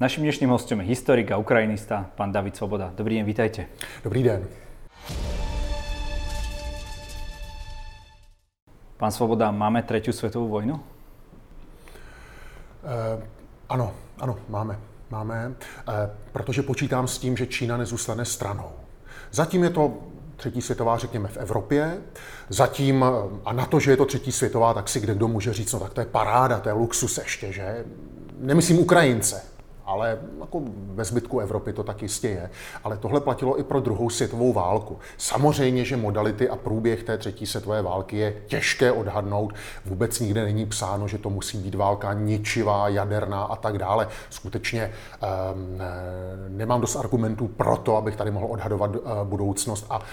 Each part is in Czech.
Naším dnešným hostem je historik a ukrajinista, pán David Svoboda. Dobrý deň, vítajte. Dobrý den. Pán Svoboda, máme třetí světovou vojnu? Uh, ano, ano, máme. Máme, uh, protože počítám s tím, že Čína nezůstane stranou. Zatím je to třetí světová, řekněme, v Evropě. Zatím, a na to, že je to třetí světová, tak si kde kdo může říct, no tak to je paráda, to je luxus ještě, že? Nemyslím Ukrajince, ale jako ve zbytku Evropy to tak jistě je. Ale tohle platilo i pro druhou světovou válku. Samozřejmě, že modality a průběh té třetí světové války je těžké odhadnout. Vůbec nikde není psáno, že to musí být válka ničivá, jaderná a tak dále. Skutečně um, nemám dost argumentů pro to, abych tady mohl odhadovat uh, budoucnost a uh,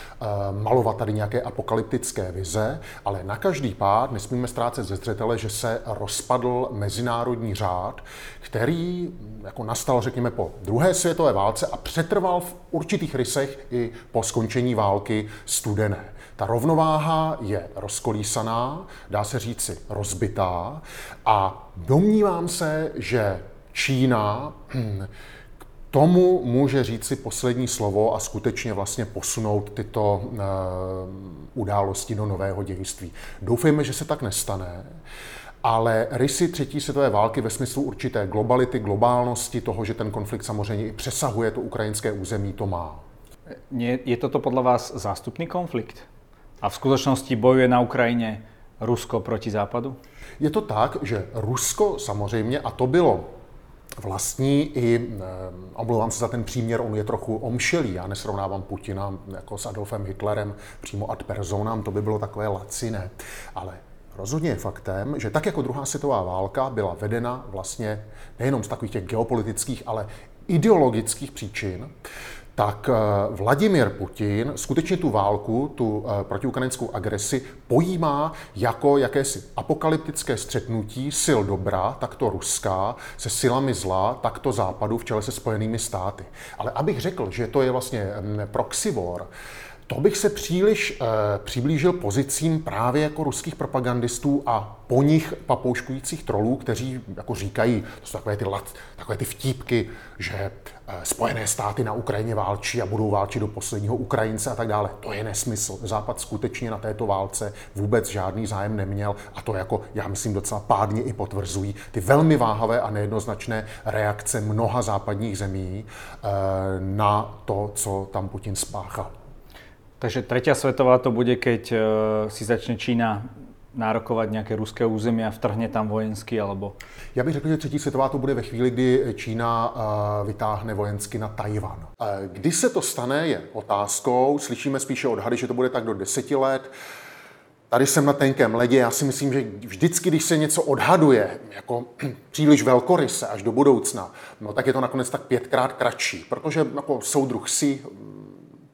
malovat tady nějaké apokalyptické vize, ale na každý pád nesmíme ztrácet ze zřetele, že se rozpadl mezinárodní řád, který jako jako nastal, řekněme, po druhé světové válce a přetrval v určitých rysech i po skončení války studené. Ta rovnováha je rozkolísaná, dá se říci rozbitá a domnívám se, že Čína hm, k tomu může říci poslední slovo a skutečně vlastně posunout tyto uh, události do nového dějství. Doufejme, že se tak nestane ale rysy třetí světové války ve smyslu určité globality, globálnosti toho, že ten konflikt samozřejmě i přesahuje to ukrajinské území, to má. Je, toto podle vás zástupný konflikt? A v skutečnosti bojuje na Ukrajině Rusko proti západu? Je to tak, že Rusko samozřejmě, a to bylo vlastní i, eh, omlouvám se za ten příměr, on je trochu omšelý, já nesrovnávám Putina jako s Adolfem Hitlerem přímo ad personam, to by bylo takové laciné, ale Rozhodně je faktem, že tak jako druhá světová válka byla vedena vlastně nejenom z takových těch geopolitických, ale ideologických příčin, tak eh, Vladimir Putin skutečně tu válku, tu eh, protiukrajinskou agresi pojímá jako jakési apokalyptické střetnutí sil dobra, takto ruská, se silami zla, takto západu v čele se spojenými státy. Ale abych řekl, že to je vlastně mm, proxy war, to bych se příliš eh, přiblížil pozicím právě jako ruských propagandistů a po nich papouškujících trolů, kteří jako říkají, to jsou takové ty, lat, takové ty vtípky, že eh, Spojené státy na Ukrajině válčí a budou válčit do posledního Ukrajince a tak dále. To je nesmysl. Západ skutečně na této válce vůbec žádný zájem neměl a to jako, já myslím, docela pádně i potvrzují ty velmi váhavé a nejednoznačné reakce mnoha západních zemí eh, na to, co tam Putin spáchal. Takže tretia svetová to bude, keď uh, si začne Čína nárokovat nějaké ruské území a vtrhne tam vojensky, alebo... Já bych řekl, že třetí světová to bude ve chvíli, kdy Čína uh, vytáhne vojensky na Tajvan. Uh, kdy se to stane, je otázkou. Slyšíme spíše odhady, že to bude tak do deseti let. Tady jsem na tenkém ledě. Já si myslím, že vždycky, když se něco odhaduje jako příliš velkoryse až do budoucna, no tak je to nakonec tak pětkrát kratší, protože jako soudruh si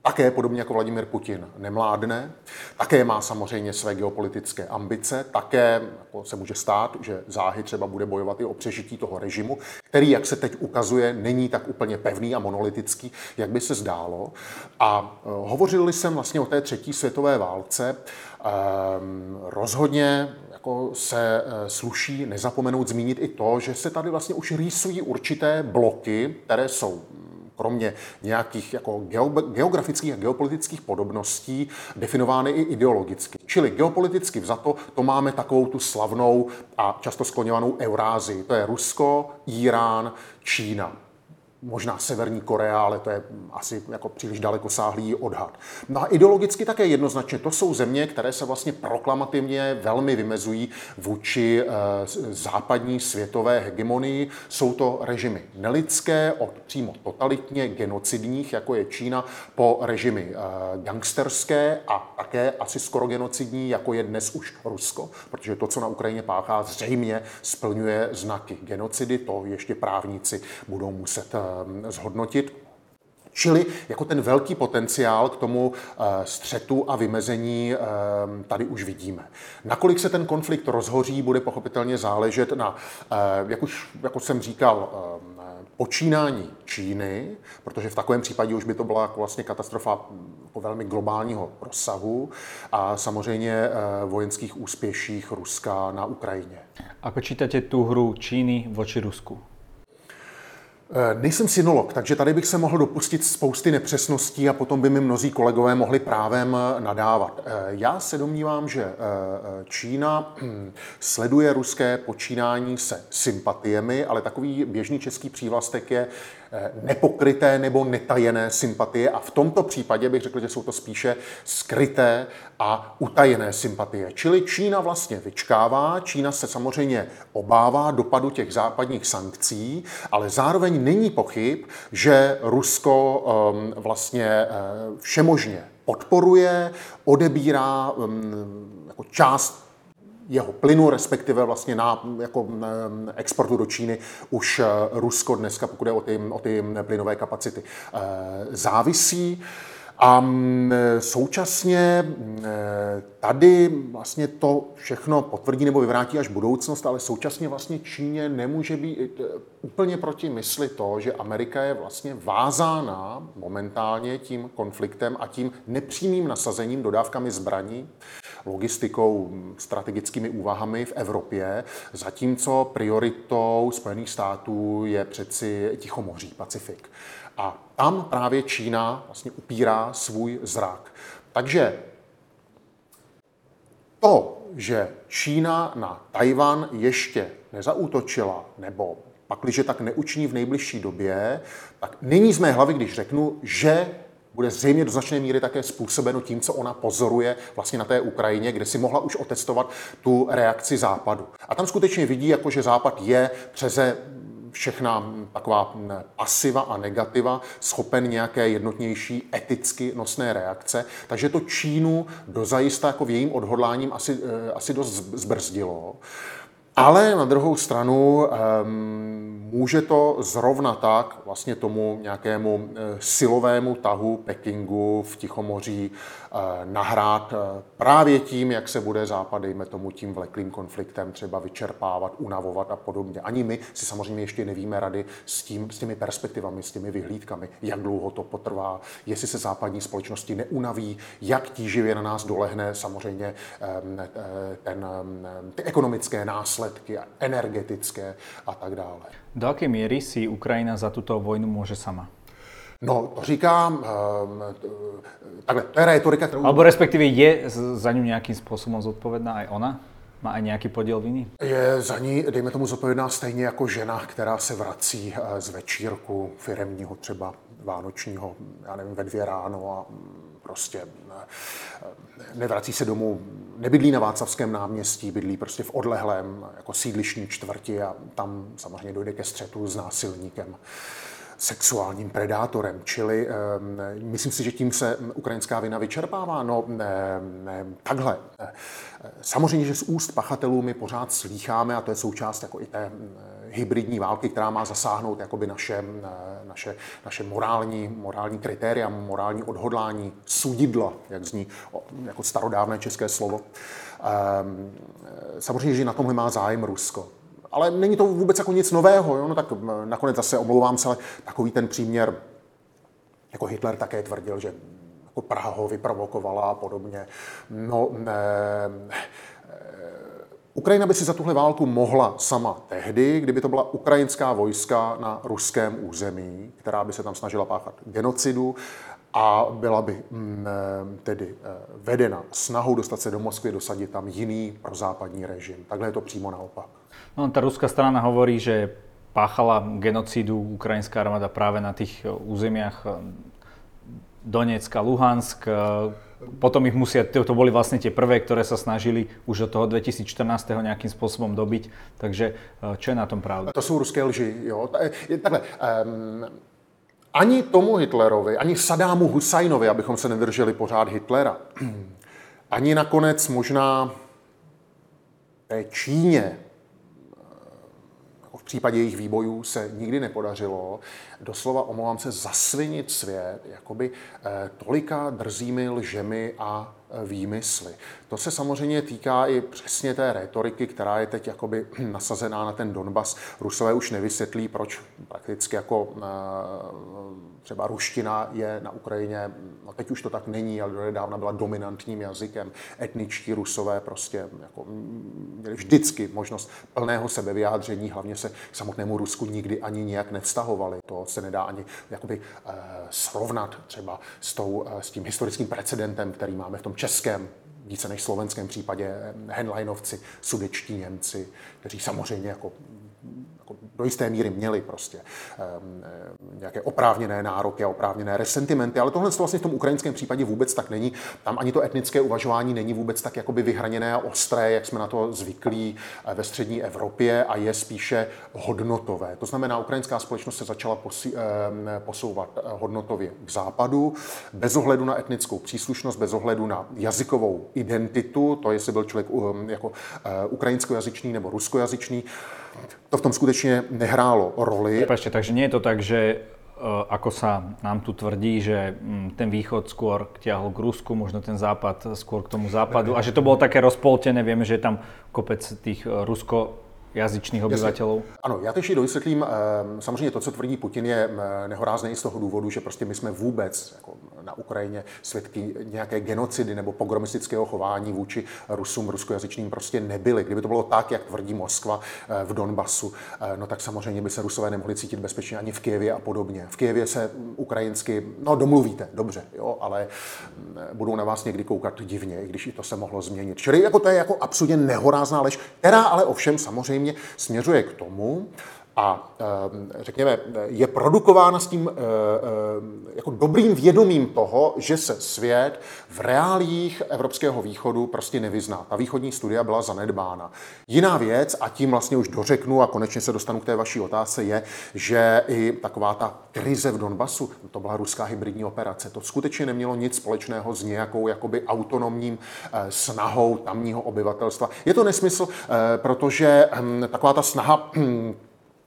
také podobně jako Vladimir Putin nemládne, také má samozřejmě své geopolitické ambice, také jako se může stát, že záhy třeba bude bojovat i o přežití toho režimu, který, jak se teď ukazuje, není tak úplně pevný a monolitický, jak by se zdálo. A e, hovořili jsem vlastně o té třetí světové válce. Ehm, rozhodně jako se e, sluší nezapomenout zmínit i to, že se tady vlastně už rýsují určité bloky, které jsou kromě nějakých jako geografických a geopolitických podobností definovány i ideologicky. Čili geopoliticky vzato to máme takovou tu slavnou a často skloněvanou Eurázii. To je Rusko, Irán, Čína možná Severní Korea, ale to je asi jako příliš dalekosáhlý odhad. No a ideologicky také jednoznačně to jsou země, které se vlastně proklamativně velmi vymezují vůči e, západní světové hegemonii. Jsou to režimy nelidské, od přímo totalitně genocidních, jako je Čína, po režimy e, gangsterské a také asi skoro genocidní, jako je dnes už Rusko, protože to, co na Ukrajině páchá, zřejmě splňuje znaky genocidy, to ještě právníci budou muset Eh, zhodnotit. Čili jako ten velký potenciál k tomu eh, střetu a vymezení eh, tady už vidíme. Nakolik se ten konflikt rozhoří, bude pochopitelně záležet na, jak už jako jsem říkal, počínání Číny, protože v takovém případě už by to byla jako vlastně katastrofa po velmi globálního rozsahu a samozřejmě vojenských úspěších Ruska na Ukrajině. Ako čítáte tu hru Číny voči Rusku? Eh, nejsem synolog, takže tady bych se mohl dopustit spousty nepřesností a potom by mi mnozí kolegové mohli právem eh, nadávat. Eh, já se domnívám, že Čína hm, sleduje ruské počínání se sympatiemi, ale takový běžný český přívlastek je nepokryté nebo netajené sympatie a v tomto případě bych řekl, že jsou to spíše skryté a utajené sympatie. Čili Čína vlastně vyčkává, Čína se samozřejmě obává dopadu těch západních sankcí, ale zároveň není pochyb, že Rusko um, vlastně uh, všemožně podporuje, odebírá um, jako část jeho plynu, respektive vlastně na jako exportu do Číny už uh, Rusko dneska, pokud je o ty, o ty plynové kapacity, uh, závisí. A současně mm, tady vlastně to všechno potvrdí nebo vyvrátí až budoucnost, ale současně vlastně Číně nemůže být úplně proti mysli to, že Amerika je vlastně vázána momentálně tím konfliktem a tím nepřímým nasazením dodávkami zbraní, logistikou, strategickými úvahami v Evropě, zatímco prioritou Spojených států je přeci Tichomoří, Pacifik. A tam právě Čína vlastně upírá svůj zrak. Takže to, že Čína na Tajvan ještě nezautočila, nebo pak, když tak neučiní v nejbližší době, tak není z mé hlavy, když řeknu, že bude zřejmě do značné míry také způsobeno tím, co ona pozoruje vlastně na té Ukrajině, kde si mohla už otestovat tu reakci Západu. A tam skutečně vidí, jako že Západ je přeze všechna taková pasiva a negativa schopen nějaké jednotnější eticky nosné reakce. Takže to Čínu dozajista jako v jejím odhodláním asi, eh, asi dost zbrzdilo. Ale na druhou stranu um, může to zrovna tak vlastně tomu nějakému eh, silovému tahu Pekingu v Tichomoří nahrát eh, právě tím, jak se bude Západ, dejme tomu, tím vleklým konfliktem třeba vyčerpávat, unavovat a podobně. Ani my si samozřejmě ještě nevíme rady s, tím, s těmi perspektivami, s těmi vyhlídkami, jak dlouho to potrvá, jestli se západní společnosti neunaví, jak tíživě na nás dolehne samozřejmě ten, ty ekonomické následky, energetické a tak dále. Do jaké míry si Ukrajina za tuto vojnu může sama? No, to říkám, um, takhle, to je retorika, kterou... Alebo respektive je za ňu nějakým způsobem zodpovědná i ona? Má i nějaký podíl viny? Je za ní, dejme tomu, zodpovědná stejně jako žena, která se vrací eh, z večírku firemního třeba vánočního, já nevím, ve dvě ráno a mm, prostě eh, nevrací se domů, nebydlí na Václavském náměstí, bydlí prostě v odlehlém jako sídlišní čtvrti a tam samozřejmě dojde ke střetu s násilníkem sexuálním predátorem. Čili um, myslím si, že tím se ukrajinská vina vyčerpává. No ne, ne, takhle. Samozřejmě, že z úst pachatelů my pořád slýcháme, a to je součást jako i té hybridní války, která má zasáhnout jakoby naše, naše, naše morální, morální kritéria, morální odhodlání, sudidla, jak zní jako starodávné české slovo. Ehm, samozřejmě, že na tomhle má zájem Rusko. Ale není to vůbec jako nic nového. Jo? No tak nakonec zase omlouvám se, ale takový ten příměr, jako Hitler také tvrdil, že jako Praha ho vyprovokovala a podobně. No, ne, Ukrajina by si za tuhle válku mohla sama tehdy, kdyby to byla ukrajinská vojska na ruském území, která by se tam snažila páchat genocidu a byla by mm, tedy eh, vedena snahou dostat se do Moskvy, dosadit tam jiný prozápadní režim. Takhle je to přímo naopak. No, ta ruská strana hovorí, že páchala genocidu ukrajinská armáda právě na těch eh, územiach eh, Donecka, Luhansk, potom ich musia, to boli vlastne tie prvé, ktoré sa snažili už od toho 2014. nejakým spôsobom dobiť, takže eh, čo je na tom pravda? To jsou ruské lži, jo. Takhle, um, ani tomu Hitlerovi, ani Sadámu Husajnovi, abychom se nedrželi pořád Hitlera, ani nakonec možná té Číně, případě jejich výbojů se nikdy nepodařilo doslova, omlouvám se, zasvinit svět jakoby eh, tolika drzými lžemi a výmysly. To se samozřejmě týká i přesně té retoriky, která je teď jakoby nasazená na ten Donbas. Rusové už nevysvětlí, proč prakticky jako třeba ruština je na Ukrajině, no teď už to tak není, ale donedávna byla dominantním jazykem. Etničtí rusové prostě jako měli vždycky možnost plného sebevyjádření, hlavně se k samotnému Rusku nikdy ani nijak nevztahovali. To se nedá ani jakoby, eh, srovnat třeba s, tou, eh, s tím historickým precedentem, který máme v tom českém více než slovenském případě eh, Henleinovci, sudečtí Němci, kteří samozřejmě jako jako do jisté míry měli prostě um, nějaké oprávněné nároky a oprávněné resentimenty, ale tohle vlastně v tom ukrajinském případě vůbec tak není. Tam ani to etnické uvažování není vůbec tak jakoby vyhraněné a ostré, jak jsme na to zvyklí eh, ve střední Evropě a je spíše hodnotové. To znamená, ukrajinská společnost se začala posi, posouvat eh, hodnotově k západu, bez ohledu na etnickou příslušnost, bez ohledu na jazykovou identitu, to jestli byl člověk jako ukrajinskojazyčný nebo ruskojazyčný, to v tom skutečně nehrálo roli. Prepačte, takže nie je to tak, že eh, ako sa nám tu tvrdí, že mm, ten východ skôr ťahol k Rusku, možno ten západ skôr k tomu západu a že to bolo také rozpoltené, vieme, že je tam kopec tých eh, rusko jazyčných obyvatelů? Jasně. Ano, já to ještě dovysvětlím. Ehm, samozřejmě to, co tvrdí Putin, je nehorázné i z toho důvodu, že prostě my jsme vůbec jako na Ukrajině svědky nějaké genocidy nebo pogromistického chování vůči Rusům, ruskojazyčným prostě nebyli. Kdyby to bylo tak, jak tvrdí Moskva eh, v Donbasu, eh, no tak samozřejmě by se Rusové nemohli cítit bezpečně ani v Kijevě a podobně. V Kijevě se ukrajinsky, no domluvíte, dobře, jo, ale mm, budou na vás někdy koukat divně, i když i to se mohlo změnit. Čili jako to je jako absolutně nehorázná lež, která ale ovšem samozřejmě směřuje k tomu, a ehm, řekněme, je produkována s tím eh, eh, jako dobrým vědomím toho, že se svět v reálích Evropského východu prostě nevyzná. Ta východní studia byla zanedbána. Jiná věc, a tím vlastně už dořeknu a konečně se dostanu k té vaší otázce, je, že i taková ta krize v Donbasu, to byla ruská hybridní operace, to skutečně nemělo nic společného s nějakou jakoby autonomním eh, snahou tamního obyvatelstva. Je to nesmysl, protože hm, taková ta snaha hm,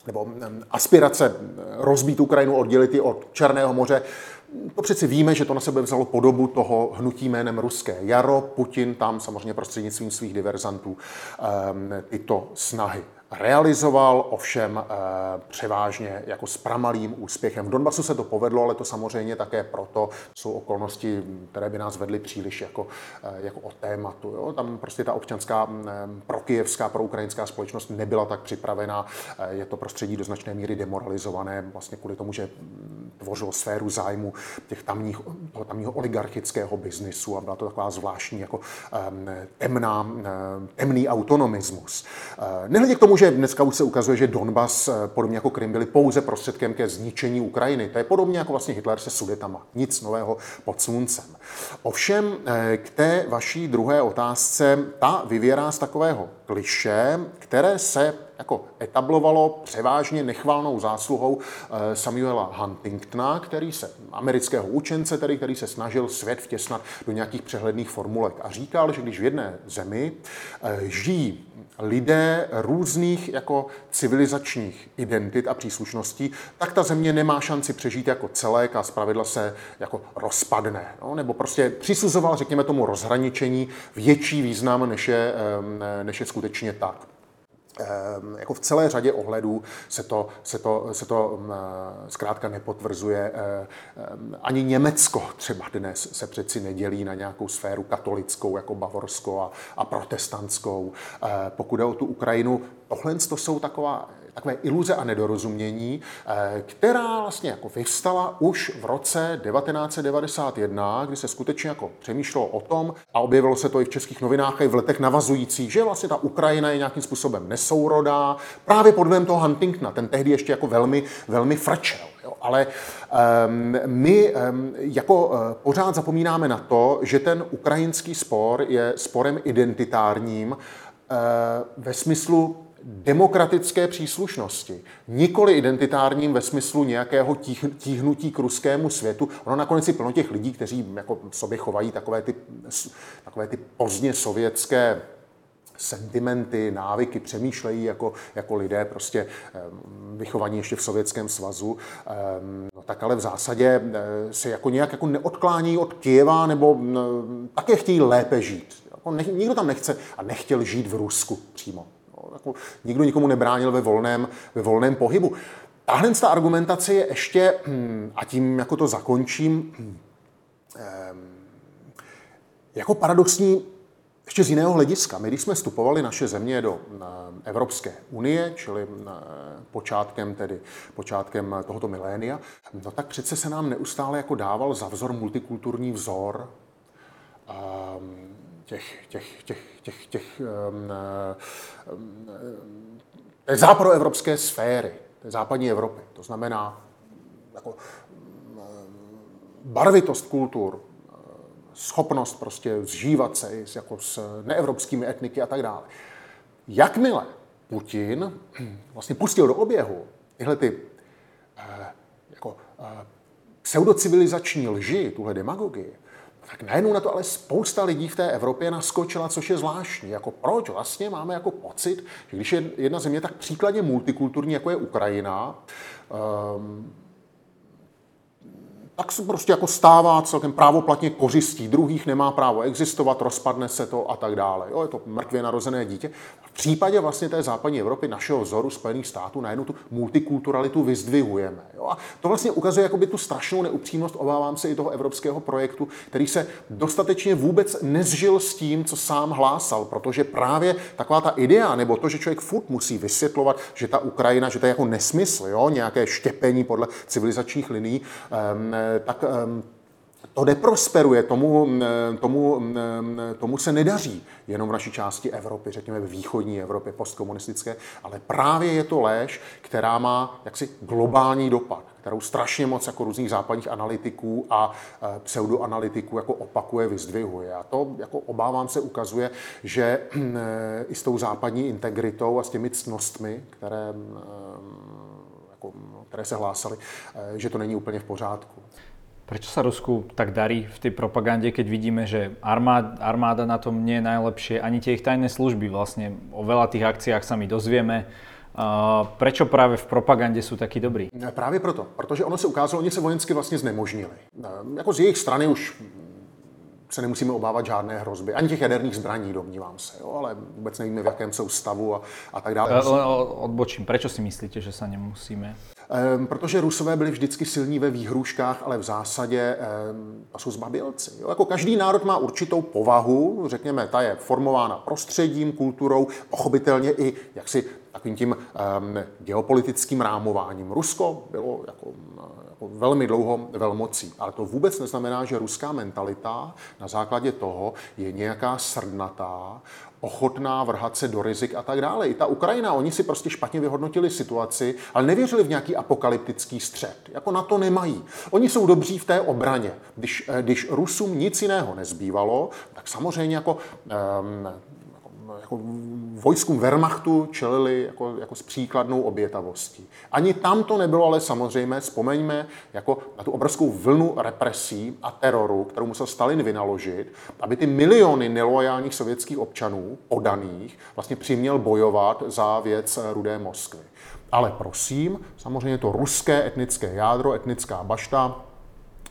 nebo mm, aspirace rozbít Ukrajinu, oddělit ji od Černého moře, to přeci víme, že to na sebe vzalo podobu toho hnutí jménem Ruské jaro. Putin tam samozřejmě prostřednictvím svých diverzantů ehm, tyto snahy realizoval, ovšem eh, převážně jako s pramalým úspěchem. V Donbasu se to povedlo, ale to samozřejmě také proto jsou okolnosti, které by nás vedly příliš jako, eh, jako o tématu. Jo? Tam prostě ta občanská mm, eh, prokijevská, proukrajinská společnost nebyla tak připravená. Je to prostředí do značné míry demoralizované vlastně kvůli tomu, že mm, tvořilo sféru zájmu těch tamních, toho tamního oligarchického biznisu a byla to taková zvláštní jako temná, temný autonomismus. Nehledě k tomu, že dneska už se ukazuje, že Donbas, eh, podobně jako Krym, byly pouze prostředkem ke zničení Ukrajiny. To je podobně jako vlastně Hitler se Sudetama. Nic nového pod sluncem. Ovšem eh, k té vaší druhé otázce, ta vyvěrá z takového kliše, které se jako etablovalo převážně nechválnou zásluhou eh, Samuela Huntingtona, který se, amerického učence, tedy, který se snažil svět vtěsnat do nějakých přehledných formulek a říkal, že když v jedné zemi žijí lidé různých jako civilizačních identit a příslušností, tak ta země nemá šanci přežít jako celek a zpravidla se jako rozpadne. No? Nebo prostě přisuzoval, řekněme tomu, rozhraničení větší význam, než je, než je skutečně tak. Ehm, jako v celé řadě ohledů se to, se to, se to mm, zkrátka nepotvrzuje. Ehm, ani Německo třeba dnes se přeci nedělí na nějakou sféru katolickou, jako Bavorsko a, a protestantskou. Ehm, pokud jde o tu Ukrajinu, tohle to jsou taková takové iluze a nedorozumění, eh, která vlastně jako vyvstala už v roce 1991, kdy se skutečně jako přemýšlelo o tom, a objevilo se to i v českých novinách, i v letech navazujících, že vlastně ta Ukrajina je nějakým způsobem nesourodá, právě pod vlivem toho Huntingtona, ten tehdy ještě jako velmi, velmi frčel. Jo. Ale um, my um, jako uh, pořád zapomínáme na to, že ten ukrajinský spor je sporem identitárním uh, ve smyslu demokratické příslušnosti, nikoli identitárním ve smyslu nějakého tíh, tíhnutí k ruskému světu. Ono nakonec je plno těch lidí, kteří jako sobě chovají takové ty, takové ty pozdně sovětské sentimenty, návyky, přemýšlejí jako, jako lidé prostě vychovaní ještě v Sovětském svazu, no tak ale v zásadě se jako nějak jako neodklání od Kijeva nebo také chtějí lépe žít. Jako nikdo tam nechce a nechtěl žít v Rusku přímo. Jako nikdo nikomu nebránil ve volném, ve volném pohybu. Tahle ta argumentace je ještě, hm, a tím jako to zakončím, hm, jako paradoxní ještě z jiného hlediska. My, když jsme vstupovali naše země do Evropské unie, čili eh, počátkem, tedy, počátkem tohoto milénia, no tak přece se nám neustále jako dával za vzor multikulturní vzor těch, těch, těch, těch, těch um, um, západoevropské sféry, té západní Evropy. To znamená jako, barvitost kultur, schopnost prostě zžívat se jako s neevropskými etniky a tak dále. Jakmile Putin vlastně pustil do oběhu tyhle ty eh, jako, eh, pseudocivilizační lži, tuhle demagogii, tak najednou na to ale spousta lidí v té Evropě naskočila, což je zvláštní. Jako proč vlastně máme jako pocit, že když je jedna země tak příkladně multikulturní, jako je Ukrajina, um, tak se prostě jako stává celkem právoplatně kořistí druhých, nemá právo existovat, rozpadne se to a tak dále. Jo, je to mrtvě narozené dítě. V případě vlastně té západní Evropy, našeho vzoru Spojených států, najednou tu multikulturalitu vyzdvihujeme. Jo? A to vlastně ukazuje jakoby tu strašnou neupřímnost, obávám se i toho evropského projektu, který se dostatečně vůbec nezžil s tím, co sám hlásal, protože právě taková ta idea, nebo to, že člověk furt musí vysvětlovat, že ta Ukrajina, že to je jako nesmysl, jo? nějaké štěpení podle civilizačních liní, tak to neprosperuje, tomu, tomu, tomu se nedaří jenom v naší části Evropy, řekněme v východní Evropě, postkomunistické, ale právě je to léž, která má jaksi globální dopad, kterou strašně moc jako různých západních analytiků a e, pseudoanalytiků jako opakuje, vyzdvihuje. A to jako obávám se ukazuje, že e, i s tou západní integritou a s těmi ctnostmi, které, které se hlásaly, e, že to není úplně v pořádku. Prečo sa Rusku tak darí v tej propagande, keď vidíme, že armáda, armáda na tom nie je najlepšie, ani tie ich tajné služby vlastne o veľa tých akciách sa my dozvieme. Uh, prečo právě v propagandě jsou taky dobrý? Právě proto, protože ono se ukázalo, oni se vojensky vlastně znemožnili. Jako z jejich strany už se nemusíme obávat žádné hrozby. Ani těch jaderných zbraní, domnívám se, jo, ale vůbec nevíme, v jakém jsou stavu a, a tak dále. Odbočím, proč si myslíte, že se nemusíme? Protože Rusové byli vždycky silní ve výhruškách, ale v zásadě jsou zbabilci. Jo? Jako každý národ má určitou povahu, řekněme, ta je formována prostředím, kulturou, pochopitelně i jaksi takovým tím um, geopolitickým rámováním. Rusko bylo jako velmi dlouho velmocí, ale to vůbec neznamená, že ruská mentalita na základě toho je nějaká srdnatá, ochotná vrhat se do rizik a tak dále. I ta Ukrajina, oni si prostě špatně vyhodnotili situaci, ale nevěřili v nějaký apokalyptický střed. Jako na to nemají. Oni jsou dobří v té obraně. Když, eh, když Rusům nic jiného nezbývalo, tak samozřejmě jako um, jako vojskům Wehrmachtu čelili jako, jako s příkladnou obětavostí. Ani tam to nebylo ale samozřejmě, vzpomeňme jako na tu obrovskou vlnu represí a teroru, kterou musel Stalin vynaložit, aby ty miliony nelojálních sovětských občanů podaných vlastně přiměl bojovat za věc Rudé Moskvy. Ale prosím, samozřejmě to ruské etnické jádro, etnická bašta,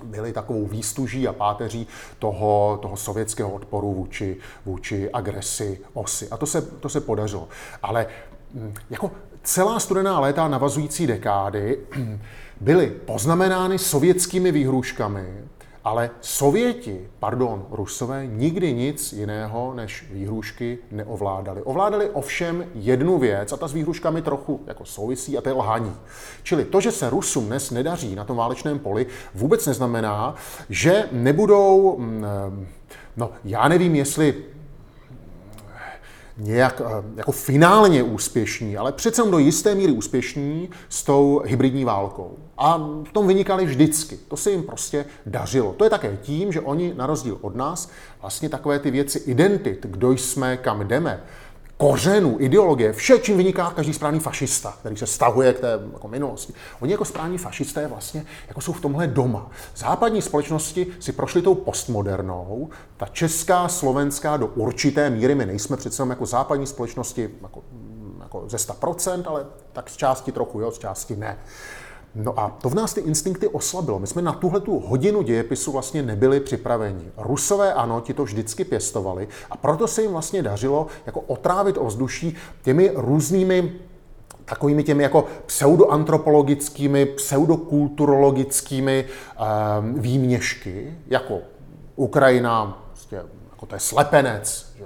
byly takovou výstuží a páteří toho, toho sovětského odporu vůči, vůči agresi osy. A to se, to se podařilo. Ale mm, jako celá studená léta navazující dekády byly poznamenány sovětskými výhruškami, ale Sověti, pardon, Rusové, nikdy nic jiného než výhrušky neovládali. Ovládali ovšem jednu věc, a ta s výhruškami trochu jako souvisí, a to je lhaní. Čili to, že se Rusům dnes nedaří na tom válečném poli, vůbec neznamená, že nebudou, mm, no já nevím, jestli nějak eh, jako finálně úspěšní, ale přece do jisté míry úspěšní s tou hybridní válkou. A v tom vynikali vždycky. To se jim prostě dařilo. To je také tím, že oni, na rozdíl od nás, vlastně takové ty věci identit, kdo jsme, kam jdeme, kořenů, ideologie, vše, čím vyniká každý správný fašista, který se stahuje k té jako minulosti. Oni jako správní fašisté vlastně jako jsou v tomhle doma. Západní společnosti si prošly tou postmodernou, ta česká, slovenská do určité míry, my nejsme přece jako západní společnosti jako, jako ze 100%, ale tak z části trochu, jo, z části ne. No a to v nás ty instinkty oslabilo. My jsme na tuhle tu hodinu dějepisu vlastně nebyli připraveni. Rusové ano, ti to vždycky pěstovali a proto se jim vlastně dařilo jako otrávit ovzduší těmi různými takovými těmi jako pseudoantropologickými, pseudokulturologickými um, výměšky, jako Ukrajina, prostě, jako to je slepenec, že,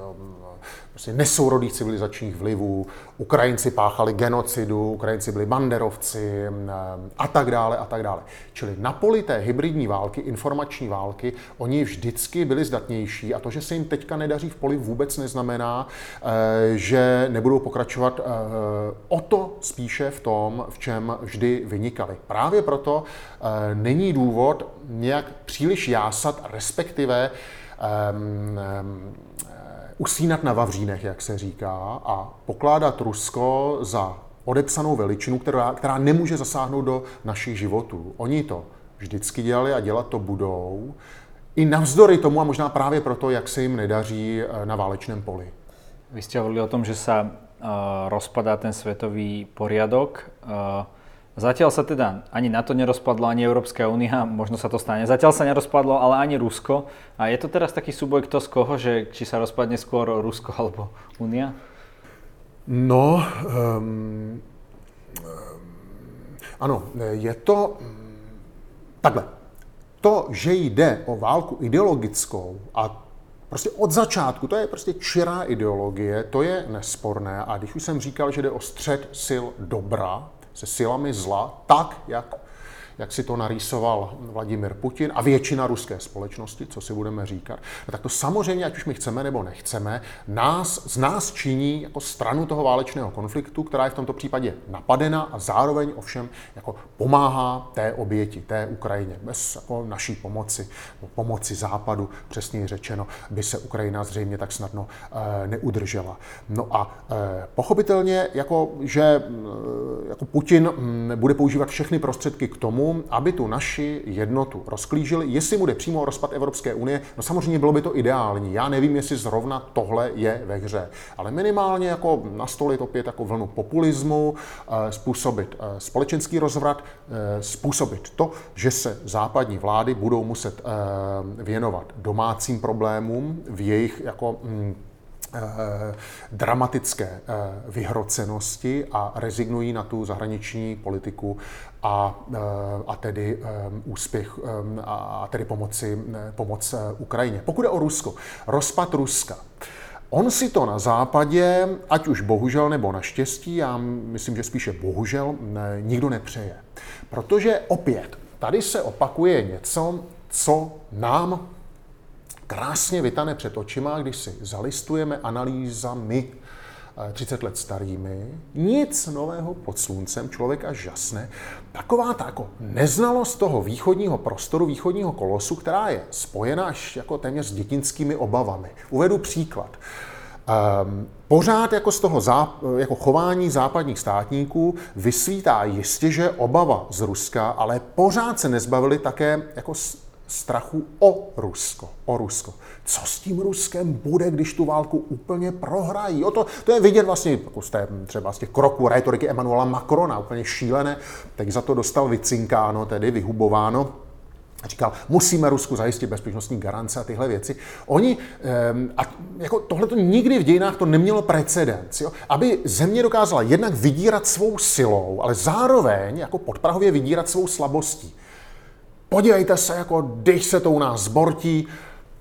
prostě nesourodých civilizačních vlivů, Ukrajinci páchali genocidu, Ukrajinci byli banderovci a tak dále a tak dále. Čili na poli té hybridní války, informační války, oni vždycky byli zdatnější a to, že se jim teďka nedaří v poli, vůbec neznamená, eh, že nebudou pokračovat eh, o to spíše v tom, v čem vždy vynikali. Právě proto eh, není důvod nějak příliš jásat, respektive um, um, usínat na Vavřínech, jak se říká, a pokládat Rusko za odepsanou veličinu, která, která nemůže zasáhnout do našich životů. Oni to vždycky dělali a dělat to budou. I navzdory tomu a možná právě proto, jak se jim nedaří eh, na válečném poli. Vy jste hovorili o tom, že se uh, rozpadá ten světový poriadok. Uh, Zatiaľ sa teda ani na to nerozpadlo, ani Európska únia, možno sa to stane. Zatiaľ sa nerozpadlo, ale ani Rusko. A je to teraz taký súboj kto z koho, že či sa rozpadne skôr Rusko alebo únia? No, um, um, ano, je to takhle. To, že jde o válku ideologickou a Prostě od začátku, to je prostě čirá ideologie, to je nesporné. A když už jsem říkal, že jde o střed sil dobra, se silami zla, tak, jak, jak si to narýsoval Vladimir Putin a většina ruské společnosti, co si budeme říkat, no tak to samozřejmě, ať už my chceme nebo nechceme, nás, z nás činí jako stranu toho válečného konfliktu, která je v tomto případě napadena a zároveň ovšem jako pomáhá té oběti, té Ukrajině. Bez jako naší pomoci, pomoci západu, přesně řečeno, by se Ukrajina zřejmě tak snadno e, neudržela. No a e, pochopitelně, jako, že e, jako Putin m, bude používat všechny prostředky k tomu, aby tu naši jednotu rozklížil. Jestli bude přímo rozpad Evropské unie, no samozřejmě bylo by to ideální. Já nevím, jestli zrovna tohle je ve hře, ale minimálně jako nastolit opět jako vlnu populismu, způsobit společenský rozvrat, Eh, způsobit to, že se západní vlády budou muset eh, věnovat domácím problémům v jejich jako mm, eh, dramatické vyhrocenosti a rezignují na tu zahraniční politiku a, a tedy úspěch a tedy pomoci, pomoc Ukrajině. Pokud je o Rusko, rozpad Ruska. On si to na západě, ať už bohužel nebo naštěstí, já myslím, že spíše bohužel, nikdo nepřeje. Protože opět, tady se opakuje něco, co nám krásně vytane před očima, když si zalistujeme analýzami 30 let starými, nic nového pod sluncem, člověka žasne. Taková ta jako neznalost toho východního prostoru, východního kolosu, která je spojena až jako téměř s dětinskými obavami. Uvedu příklad. Um, pořád jako z toho záp- jako chování západních státníků vysvítá jistě, že obava z Ruska, ale pořád se nezbavili také jako strachu o Rusko. O Rusko. Co s tím Ruskem bude, když tu válku úplně prohrají? O to, to je vidět vlastně jako z té, třeba z těch kroků retoriky Emanuela Macrona, úplně šílené. Teď za to dostal vycinkáno, tedy vyhubováno říkal, musíme Rusku zajistit bezpečnostní garance a tyhle věci. Oni, a jako tohle to nikdy v dějinách to nemělo precedens, jo? aby země dokázala jednak vydírat svou silou, ale zároveň jako podprahově vydírat svou slabostí. Podívejte se, jako když se to u nás zbortí,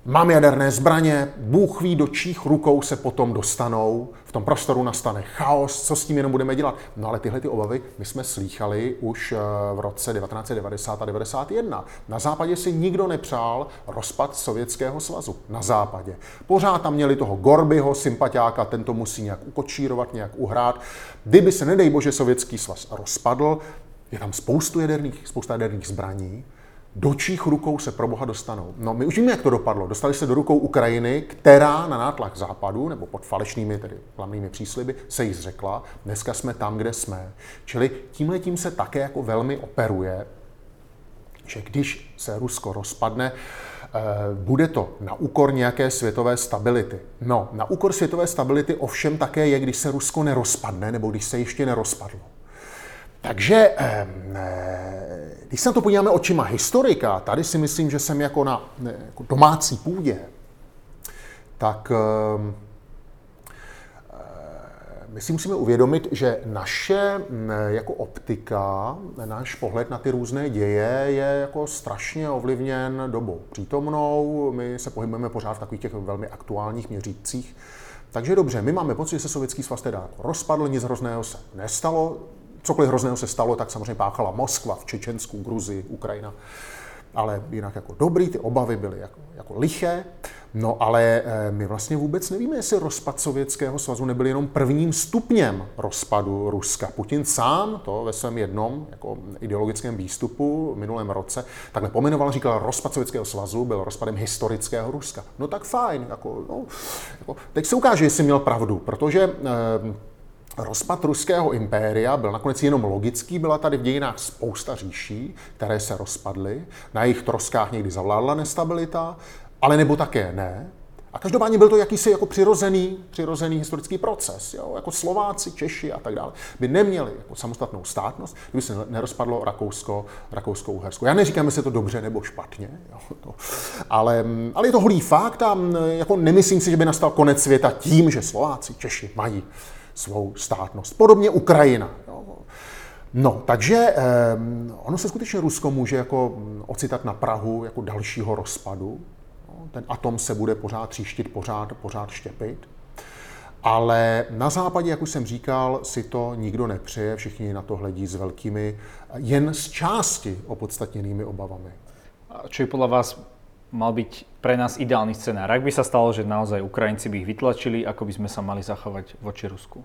Mám jaderné zbraně, Bůh ví, do čích rukou se potom dostanou, v tom prostoru nastane chaos, co s tím jenom budeme dělat. No ale tyhle ty obavy my jsme slýchali už eh, v roce 1990 a 91. Na západě si nikdo nepřál rozpad Sovětského svazu. Na západě. Pořád tam měli toho Gorbyho, sympatiáka, ten to musí nějak ukočírovat, nějak uhrát. Kdyby se, nedej bože, Sovětský svaz rozpadl, je tam spoustu jaderných, spousta jaderných zbraní, do čích rukou se pro boha dostanou? No, my už víme, jak to dopadlo. Dostali se do rukou Ukrajiny, která na nátlak západu, nebo pod falešnými, tedy hlavnými přísliby, se jí zřekla. Dneska jsme tam, kde jsme. Čili tímhle tím se také jako velmi operuje, že když se Rusko rozpadne, eh, bude to na úkor nějaké světové stability. No, na úkor světové stability ovšem také je, když se Rusko nerozpadne, nebo když se ještě nerozpadlo. Takže když se na to podíváme očima historika, tady si myslím, že jsem jako na jako domácí půdě, tak eh, my si musíme uvědomit, že naše jako optika, náš pohled na ty různé děje je jako strašně ovlivněn dobou přítomnou. My se pohybujeme pořád v takových těch velmi aktuálních měřících. Takže dobře, my máme pocit, že se Sovětský svaz teda jako rozpadl, nic hrozného se nestalo, cokoliv hrozného se stalo, tak samozřejmě páchala Moskva v Čečensku, Gruzii, Ukrajina. Ale jinak jako dobrý, ty obavy byly jako, jako liché. No ale eh, my vlastně vůbec nevíme, jestli rozpad Sovětského svazu nebyl jenom prvním stupněm rozpadu Ruska. Putin sám to ve svém jednom jako ideologickém výstupu v minulém roce takhle pomenoval, říkal, rozpad Sovětského svazu byl rozpadem historického Ruska. No tak fajn, jako, no, jako, teď se ukáže, jestli měl pravdu, protože eh, Rozpad ruského impéria byl nakonec jenom logický, byla tady v dějinách spousta říší, které se rozpadly, na jejich troskách někdy zavládla nestabilita, ale nebo také ne. A každopádně byl to jakýsi jako přirozený, přirozený historický proces. Jo? Jako Slováci, Češi a tak dále by neměli jako samostatnou státnost, kdyby se nerozpadlo Rakousko, Rakousko-Uhersko. Já neříkám, jestli je to dobře nebo špatně, jo? To, ale, ale je to holý fakt a jako nemyslím si, že by nastal konec světa tím, že Slováci, Češi mají svou státnost. Podobně Ukrajina. Jo? No, takže eh, ono se skutečně Rusko může jako ocitat na Prahu jako dalšího rozpadu. No, ten atom se bude pořád tříštit, pořád, pořád štěpit. Ale na západě, jak už jsem říkal, si to nikdo nepřeje, všichni na to hledí s velkými, jen z části opodstatněnými obavami. Čo je podľa vás mal byť pre nás ideálny scenár? Ak by sa stalo, že naozaj Ukrajinci by ich vytlačili, ako by sme sa mali zachovať voči Rusku?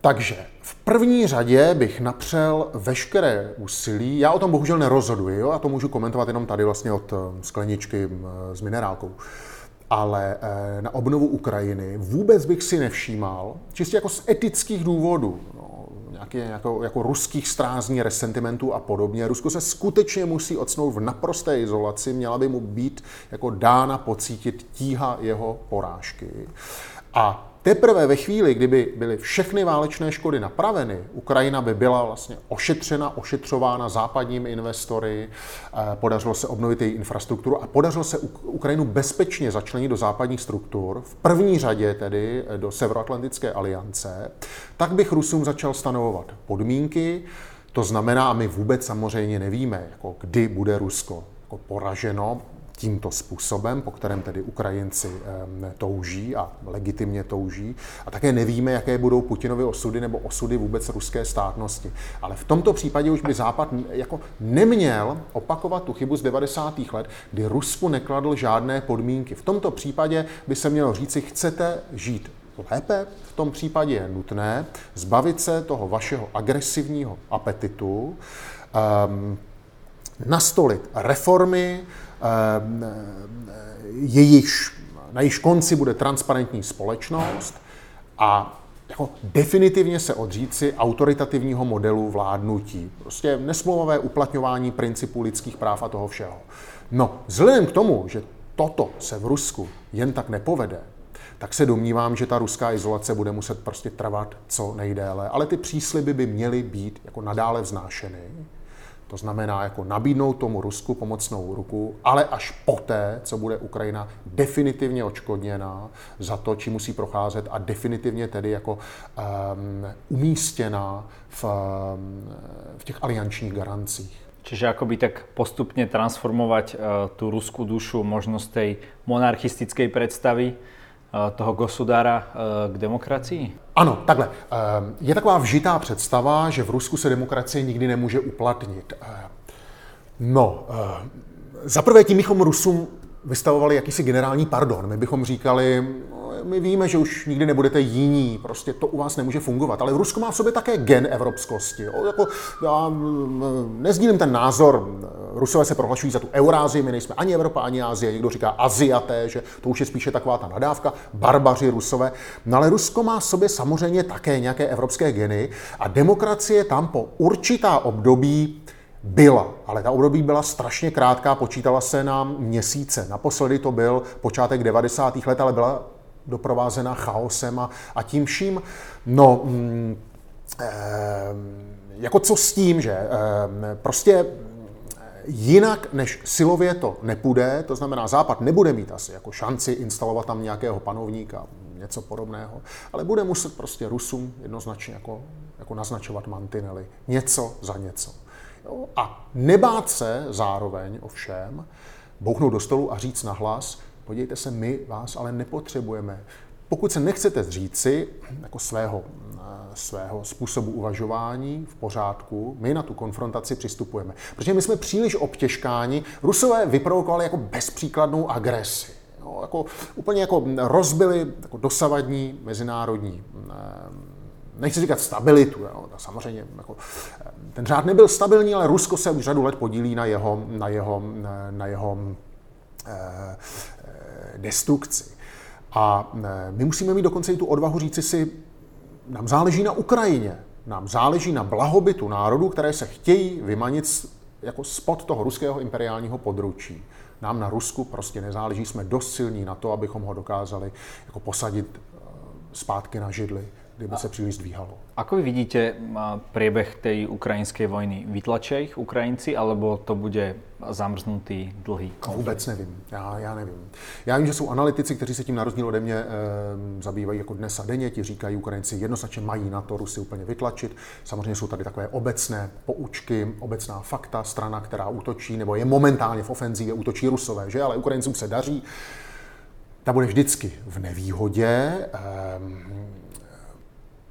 Takže v první řadě bych napřel veškeré úsilí, já o tom bohužel nerozhoduji, jo? já to můžu komentovat jenom tady vlastně od eh, skleničky eh, s minerálkou, ale eh, na obnovu Ukrajiny vůbec bych si nevšímal, čistě jako z etických důvodů, no, nějaké, jako, jako ruských strázní, resentimentů a podobně. Rusko se skutečně musí odsnout v naprosté izolaci, měla by mu být jako dána pocítit tíha jeho porážky. A Teprve ve chvíli, kdyby byly všechny válečné škody napraveny, Ukrajina by byla vlastně ošetřena, ošetřována západními investory, eh, podařilo se obnovit její infrastrukturu a podařilo se Ukrajinu bezpečně začlenit do západních struktur, v první řadě tedy eh, do Severoatlantické aliance, tak bych Rusům začal stanovovat podmínky, to znamená, a my vůbec samozřejmě nevíme, jako kdy bude Rusko jako poraženo, tímto způsobem, po kterém tedy Ukrajinci touží a legitimně touží. A také nevíme, jaké budou Putinovy osudy nebo osudy vůbec ruské státnosti. Ale v tomto případě už by Západ jako neměl opakovat tu chybu z 90. let, kdy Rusku nekladl žádné podmínky. V tomto případě by se mělo říci, chcete žít lépe, v tom případě je nutné zbavit se toho vašeho agresivního apetitu, nastolit reformy, Ehm, jejichž, na jejíž konci bude transparentní společnost a jako definitivně se odříci autoritativního modelu vládnutí. Prostě nesmluvavé uplatňování principů lidských práv a toho všeho. No, vzhledem k tomu, že toto se v Rusku jen tak nepovede, tak se domnívám, že ta ruská izolace bude muset prostě trvat co nejdéle. Ale ty přísliby by měly být jako nadále vznášeny. To znamená jako nabídnout tomu Rusku pomocnou ruku, ale až poté, co bude Ukrajina definitivně očkodněná za to, či musí procházet a definitivně tedy jako um, umístěná v, v těch aliančních garancích. Čiže akoby tak postupne transformovať uh, tú ruskú dušu, možnosť tej monarchistickej predstavy toho gosudára uh, k demokracii? Ano, takhle. Ehm, je taková vžitá představa, že v Rusku se demokracie nikdy nemůže uplatnit. No, za prvé tím bychom Rusům vystavovali jakýsi generální pardon. My bychom říkali, no, my víme, že už nikdy nebudete jiní, prostě to u vás nemůže fungovat. Ale Rusko má v sobě také gen evropskosti. Jo? Jako, já nezdílím ten názor Rusové se prohlašují za tu Eurázii, my nejsme ani Evropa, ani Asie, někdo říká Aziaté, že to už je spíše taková ta nadávka, barbaři Rusové. No ale Rusko má v sobě samozřejmě také nějaké evropské geny a demokracie tam po určitá období byla, ale ta období byla strašně krátká, počítala se na měsíce. Naposledy to byl počátek 90. let, ale byla doprovázena chaosem a, a tím vším. No, mm, eh, jako co s tím, že eh, prostě Jinak než silově to nepůjde, to znamená, Západ nebude mít asi jako šanci instalovat tam nějakého panovníka, něco podobného, ale bude muset prostě Rusům jednoznačně jako, jako naznačovat mantinely. Něco za něco. A nebát se zároveň ovšem bouchnout do stolu a říct nahlas, podívejte se, my vás ale nepotřebujeme. Pokud se nechcete zříci jako svého, svého způsobu uvažování v pořádku, my na tu konfrontaci přistupujeme. Protože my jsme příliš obtěžkáni. Rusové vyprovokovali jako bezpříkladnou agresi. No, jako, úplně jako rozbili jako dosavadní mezinárodní nechci říkat stabilitu, jo, samozřejmě jako, eh, ten řád nebyl stabilní, ale Rusko se už řadu let podílí na jeho, na jeho, na jeho eh, destrukci. A eh, my musíme mít dokonce i tu odvahu říci si, nám záleží na Ukrajině, nám záleží na blahobytu národů, které se chtějí vymanit jako spod toho ruského imperiálního područí. Nám na Rusku prostě nezáleží, jsme dost silní na to, abychom ho dokázali jako posadit zpátky na židli kdyby se příliš zdvíhalo. Ako vy vidíte priebeh tej ukrajinskej vojny? Vytlačia ich Ukrajinci, alebo to bude zamrznutý dlhý konflikt? Vůbec nevím. Já, já nevím. Já vím, že jsou analytici, kteří se tím na rozdíl ode mě e, zabývají jako dnes a denně. Ti říkají, Ukrajinci jednoznačně mají na to Rusy úplně vytlačit. Samozřejmě jsou tady takové obecné poučky, obecná fakta, strana, která útočí, nebo je momentálně v ofenzívě, útočí Rusové, že? Ale Ukrajincům se daří. Ta bude vždycky v nevýhodě.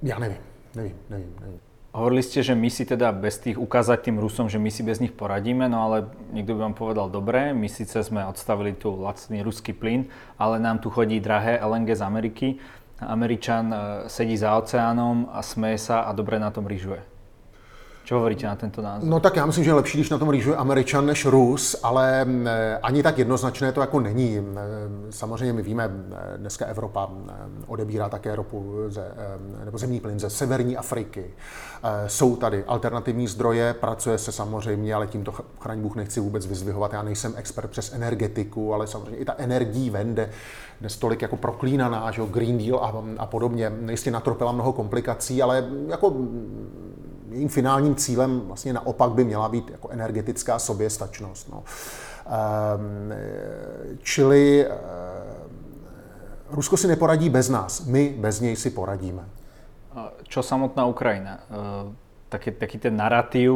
Já nevím, nevím, nevím, nevím. Hovorili ste, že my si teda bez tých ukázať tým Rusom, že my si bez nich poradíme, no ale niekto by vám povedal, dobre, my síce sme odstavili tu lacný ruský plyn, ale nám tu chodí drahé LNG z Ameriky. Američan e, sedí za oceánom a smeje sa a dobre na tom rýžuje. Co hovoríte na tento názor? No tak já myslím, že je lepší, když na tom rýžuje Američan než Rus, ale ani tak jednoznačné to jako není. Samozřejmě my víme, dneska Evropa odebírá také ropu ze, nebo zemní plyn ze severní Afriky. Jsou tady alternativní zdroje, pracuje se samozřejmě, ale tímto chraň Bůh nechci vůbec vyzvihovat. Já nejsem expert přes energetiku, ale samozřejmě i ta energií vende dnes tolik jako proklínaná, že Green Deal a, a podobně. Jistě natropila mnoho komplikací, ale jako jejím finálním cílem vlastně naopak by měla být jako energetická soběstačnost. No. Ehm, čili ehm, Rusko si neporadí bez nás, my bez něj si poradíme. Čo samotná Ukrajina? Ehm, taký, taký ten narratív,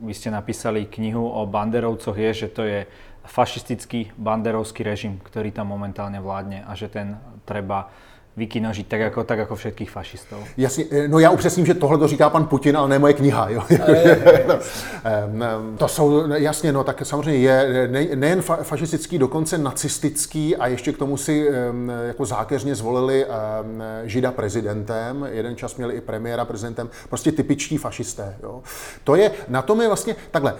vy ste napísali knihu o banderovcoch, je, že to je fašistický banderovský režim, ktorý tam momentálne vládne a že ten treba vykinožit, tak jako, tak jako všetkých fašistů. Jasně, eh, no já upřesním, že tohle to říká pan Putin, ale ne moje kniha. Jo. to jsou, jasně, no tak samozřejmě je ne, nejen fa, fašistický, dokonce nacistický a ještě k tomu si jako zákeřně zvolili žida prezidentem, jeden čas měli i premiéra prezidentem, prostě typičtí fašisté. Jo. To je, na tom je vlastně, takhle,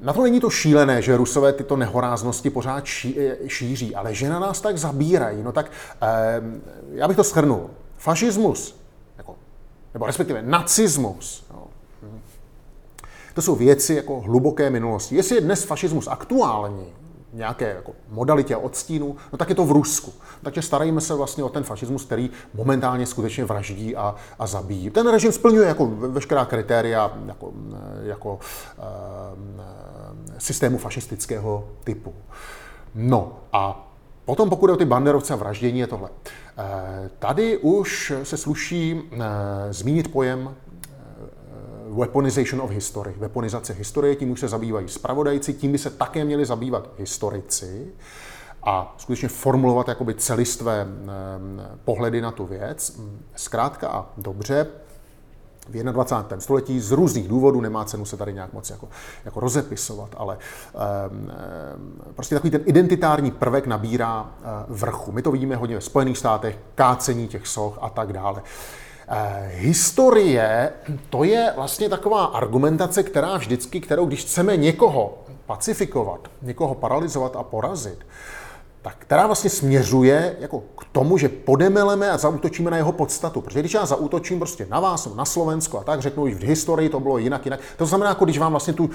na to není to šílené, že rusové tyto nehoráznosti pořád ší, eh, šíří, ale že na nás tak zabírají, no tak já bych to shrnul. Fašismus, jako, nebo respektive nacismus, jo, to jsou věci jako hluboké minulosti. Jestli je dnes fašismus aktuální, nějaké jako modalitě odstínu, no tak je to v Rusku. Takže starajme se vlastně o ten fašismus, který momentálně skutečně vraždí a, a zabíjí. Ten režim splňuje jako veškerá kritéria jako, jako e, systému fašistického typu. No a Potom, pokud je o ty banderovce a vraždění, je tohle. Eh, tady už se sluší eh, zmínit pojem eh, weaponization of history, weaponizace historie, tím už se zabývají spravodajci, tím by se také měli zabývat historici a skutečně formulovat jakoby celistvé pohledy na tu věc. Zkrátka a dobře, v 21. století z různých důvodů, nemá cenu se tady nějak moc jako, jako rozepisovat, ale um, prostě takový ten identitární prvek nabírá uh, vrchu. My to vidíme hodně ve Spojených státech, kácení těch soch a tak dále. Uh, historie, to je vlastně taková argumentace, která vždycky, kterou když chceme někoho pacifikovat, někoho paralizovat a porazit, tak která vlastně směřuje jako k tomu, že podemeleme a zautočíme na jeho podstatu. Protože když já zautočím prostě na vás, na Slovensko a tak řeknu, že v historii to bylo jinak, jinak. To znamená, jako když vám vlastně tu,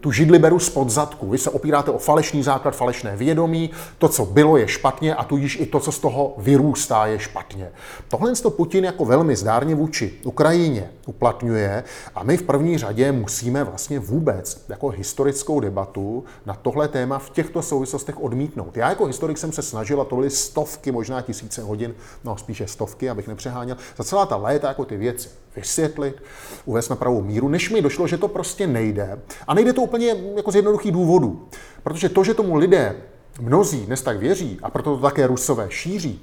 tu židli beru z podzadku. Vy se opíráte o falešný základ, falešné vědomí, to, co bylo, je špatně a tudíž i to, co z toho vyrůstá, je špatně. Tohle to Putin jako velmi zdárně vůči Ukrajině uplatňuje a my v první řadě musíme vlastně vůbec jako historickou debatu na tohle téma v těchto souvislostech odmítnout. Já jako historik jsem se snažil, a to byly stovky, možná tisíce hodin, no spíše stovky, abych nepřeháněl, za celá ta léta jako ty věci vysvětlit, uvést na pravou míru, než mi došlo, že to prostě nejde. A nejde to úplně jako z jednoduchých důvodů. Protože to, že tomu lidé mnozí dnes tak věří, a proto to také rusové šíří,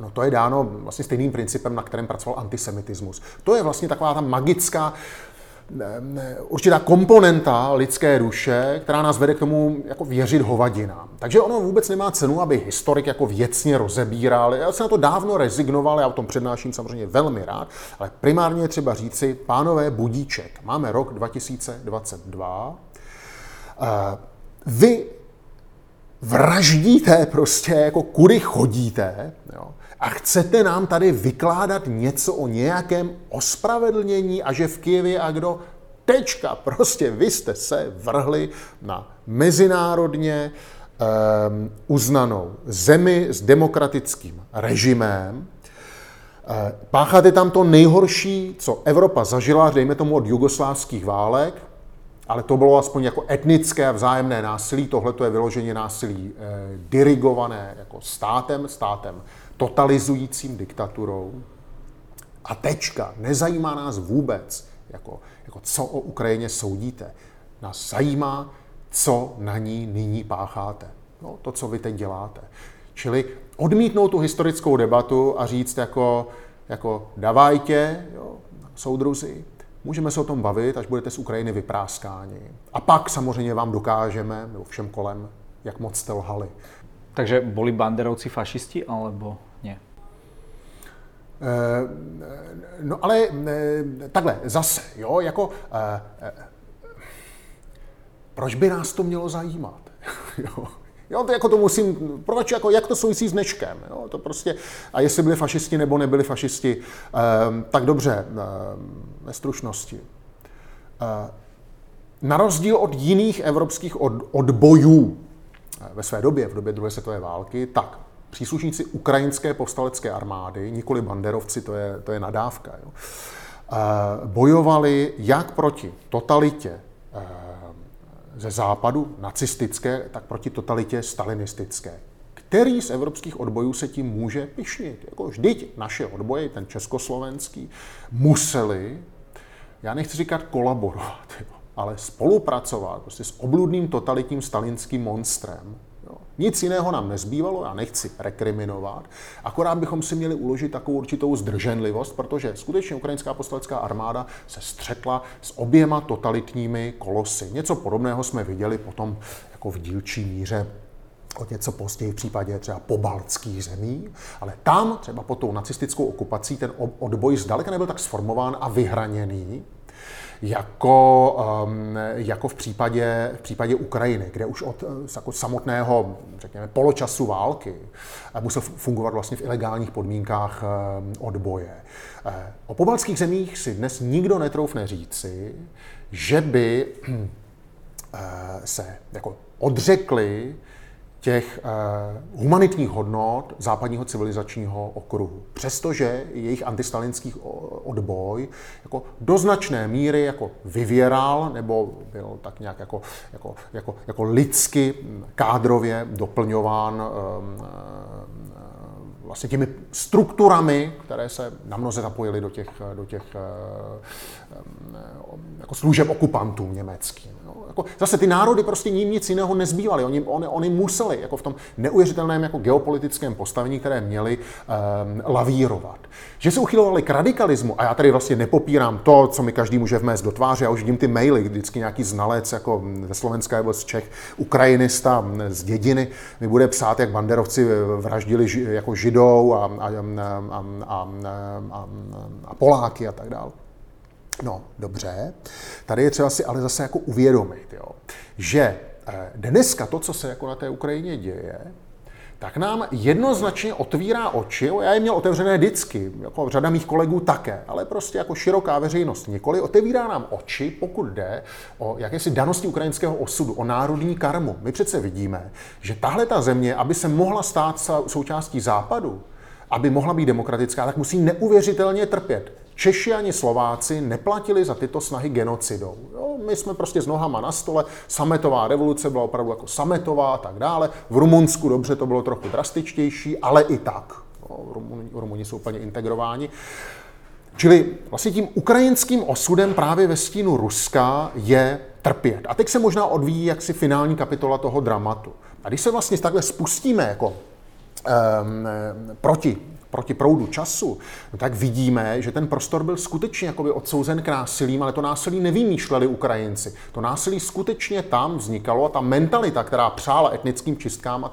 No to je dáno vlastně stejným principem, na kterém pracoval antisemitismus. To je vlastně taková ta magická určitá komponenta lidské duše, která nás vede k tomu jako věřit hovadinám. Takže ono vůbec nemá cenu, aby historik jako věcně rozebíral. Já jsem na to dávno rezignoval, já o tom přednáším samozřejmě velmi rád, ale primárně je třeba říci, pánové, budíček. Máme rok 2022. Eh, vy vraždíte prostě, jako kudy chodíte, jo, a chcete nám tady vykládat něco o nějakém ospravedlnění a že v Kijevě a kdo? Tečka. Prostě vy jste se vrhli na mezinárodně um, uznanou zemi s demokratickým režimem. Eh, pácháte tam to nejhorší, co Evropa zažila, dejme tomu od jugoslávských válek, ale to bylo aspoň jako etnické a vzájemné násilí. Tohle to je vyloženě násilí eh, dirigované jako státem, státem totalizujícím diktaturou. A tečka. Nezajímá nás vůbec, jako, jako co o Ukrajině soudíte. Nás zajímá, co na ní nyní pácháte. No, to, co vy teď děláte. Čili odmítnout tu historickou debatu a říct jako, jako davajtě, jo, soudruzi, můžeme se o tom bavit, až budete z Ukrajiny vypráskáni. A pak samozřejmě vám dokážeme, nebo všem kolem, jak moc jste lhali. Takže byli banderovci fašisti, alebo no ale eh, takhle, zase, jo, jako eh, proč by nás to mělo zajímat? jo. Jo, to jako to musím, proč, jako, jak to souvisí s dneškem, jo, to prostě, a jestli byli fašisti nebo nebyli fašisti, eh, tak dobře, eh, ve stručnosti. Eh, na rozdíl od jiných evropských od, odbojů ve své době, v době druhé světové války, tak příslušníci ukrajinské povstalecké armády, nikoli banderovci, to je, to je nadávka, jo, eh, bojovali jak proti totalitě eh, ze západu, nacistické, tak proti totalitě stalinistické. Který z evropských odbojů se tím může pišnit? Jako vždyť naše odboje, ten československý, museli, já nechci říkat kolaborovat, ale spolupracovat prostě s obludným totalitním stalinským monstrem, nic jiného nám nezbývalo, já nechci rekriminovat, akorát bychom si měli uložit takovou určitou zdrženlivost, protože skutečně ukrajinská postalecká armáda se střetla s oběma totalitními kolosy. Něco podobného jsme viděli potom jako v dílčí míře o něco později v případě třeba pobaltských zemí, ale tam třeba pod tou nacistickou okupací ten odboj zdaleka nebyl tak sformován a vyhraněný, jako, um, jako v, případě, v případě Ukrajiny, kde už od jako samotného, řekněme, poločasu války eh, musel fungovat vlastně v ilegálních podmínkách um, odboje. Uh, o pobaltských zemích si dnes nikdo netroufne říci, že by se jako odřekli těch eh, humanitních hodnot západního civilizačního okruhu. Přestože jejich antistalinský odboj jako do značné míry jako vyvěral nebo byl tak nějak jako, jako, jako, jako lidsky kádrově doplňován eh, vlastně těmi strukturami, které se na mnoze zapojily do těch, do těch jako služeb okupantů německých. No, jako, zase ty národy prostě ním nic jiného nezbývaly. Oni, oni, oni museli jako v tom neuvěřitelném jako geopolitickém postavení, které měli, um, lavírovat. Že se uchylovali k radikalismu, a já tady vlastně nepopírám to, co mi každý může vmést do tváře, já už vidím ty maily, vždycky nějaký znalec jako ze Slovenska nebo z Čech, ukrajinista z dědiny, mi bude psát, jak banderovci vraždili jako židou a, a, a, a, a, a Poláky a tak dále. No, dobře. Tady je třeba si ale zase jako uvědomit, jo, že dneska to, co se jako na té Ukrajině děje, tak nám jednoznačně otvírá oči, já je měl otevřené vždycky, jako řada mých kolegů také, ale prostě jako široká veřejnost nikoli, otevírá nám oči, pokud jde o jakési danosti ukrajinského osudu, o národní karmu. My přece vidíme, že tahle ta země, aby se mohla stát součástí západu, aby mohla být demokratická, tak musí neuvěřitelně trpět. Češi ani Slováci neplatili za tyto snahy genocidou. Jo, my jsme prostě s nohama na stole, sametová revoluce byla opravdu jako sametová a tak dále. V Rumunsku dobře to bylo trochu drastičtější, ale i tak. Rumuni, Rumuni jsou úplně integrováni. Čili vlastně tím ukrajinským osudem právě ve stínu Ruska je trpět. A teď se možná odvíjí jaksi finální kapitola toho dramatu. A když se vlastně takhle spustíme jako um, proti proti proudu času, tak vidíme, že ten prostor byl skutečně jakoby odsouzen k násilím, ale to násilí nevymýšleli Ukrajinci. To násilí skutečně tam vznikalo a ta mentalita, která přála etnickým čistkám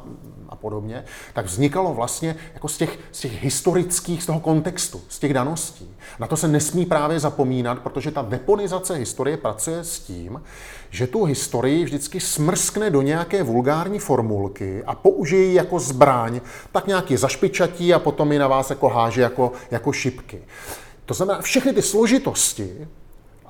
a podobně, tak vznikalo vlastně jako z těch, z těch historických, z toho kontextu, z těch daností. Na to se nesmí právě zapomínat, protože ta deponizace historie pracuje s tím, že tu historii vždycky smrskne do nějaké vulgární formulky a použije ji jako zbraň, tak nějak je zašpičatí a potom ji na vás jako háže jako, jako šipky. To znamená, všechny ty složitosti,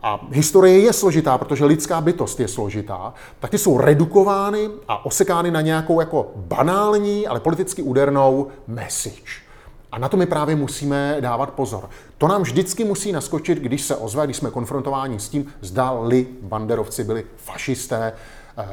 a historie je složitá, protože lidská bytost je složitá, tak ty jsou redukovány a osekány na nějakou jako banální, ale politicky údernou message. A na to my právě musíme dávat pozor. To nám vždycky musí naskočit, když se ozve, když jsme konfrontováni s tím, zda-li banderovci byli fašisté, eh,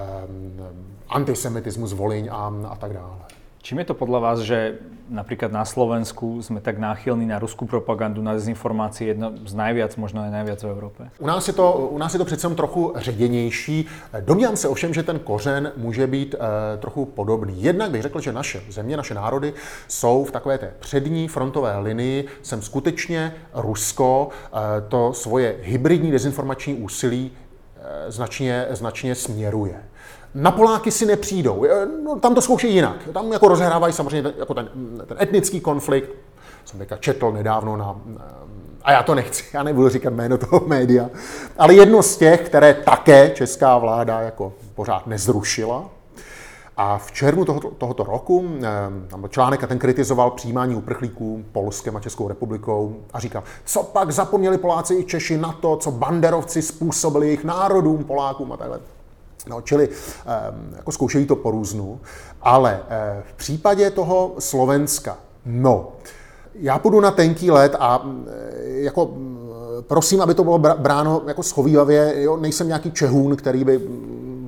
antisemitismus, voliň a, a tak dále. Čím je to podľa vás, že napríklad na Slovensku sme tak náchylní na ruskú propagandu, na dezinformácie, jedno z najviac, možno aj najviac v Európe? U nás je to, u nás je to přece trochu ředěnější. Domnívám se ovšem, že ten kořen může být e, trochu podobný. Jednak bych řekl, že naše země, naše národy jsou v takové té přední frontové linii. Jsem skutečně Rusko e, to svoje hybridní dezinformační úsilí e, značně, značně směruje. Na Poláky si nepřijdou. No, tam to zkoušejí jinak. Tam jako rozehrávají samozřejmě jako ten, ten etnický konflikt. Jsem teďka četl nedávno na, a já to nechci, já nebudu říkat jméno toho média, ale jedno z těch, které také česká vláda jako pořád nezrušila, a v červnu tohoto, tohoto roku tam článek a ten kritizoval přijímání uprchlíků Polskem a Českou republikou a říkal, co pak zapomněli Poláci i Češi na to, co banderovci způsobili jejich národům, Polákům a takhle. No, čili jako zkoušejí to po různu, ale eh, v případě toho Slovenska, no, já půjdu na tenký let a eh, jako prosím, aby to bylo bráno jako schovývavě, jo, nejsem nějaký čehůn, který by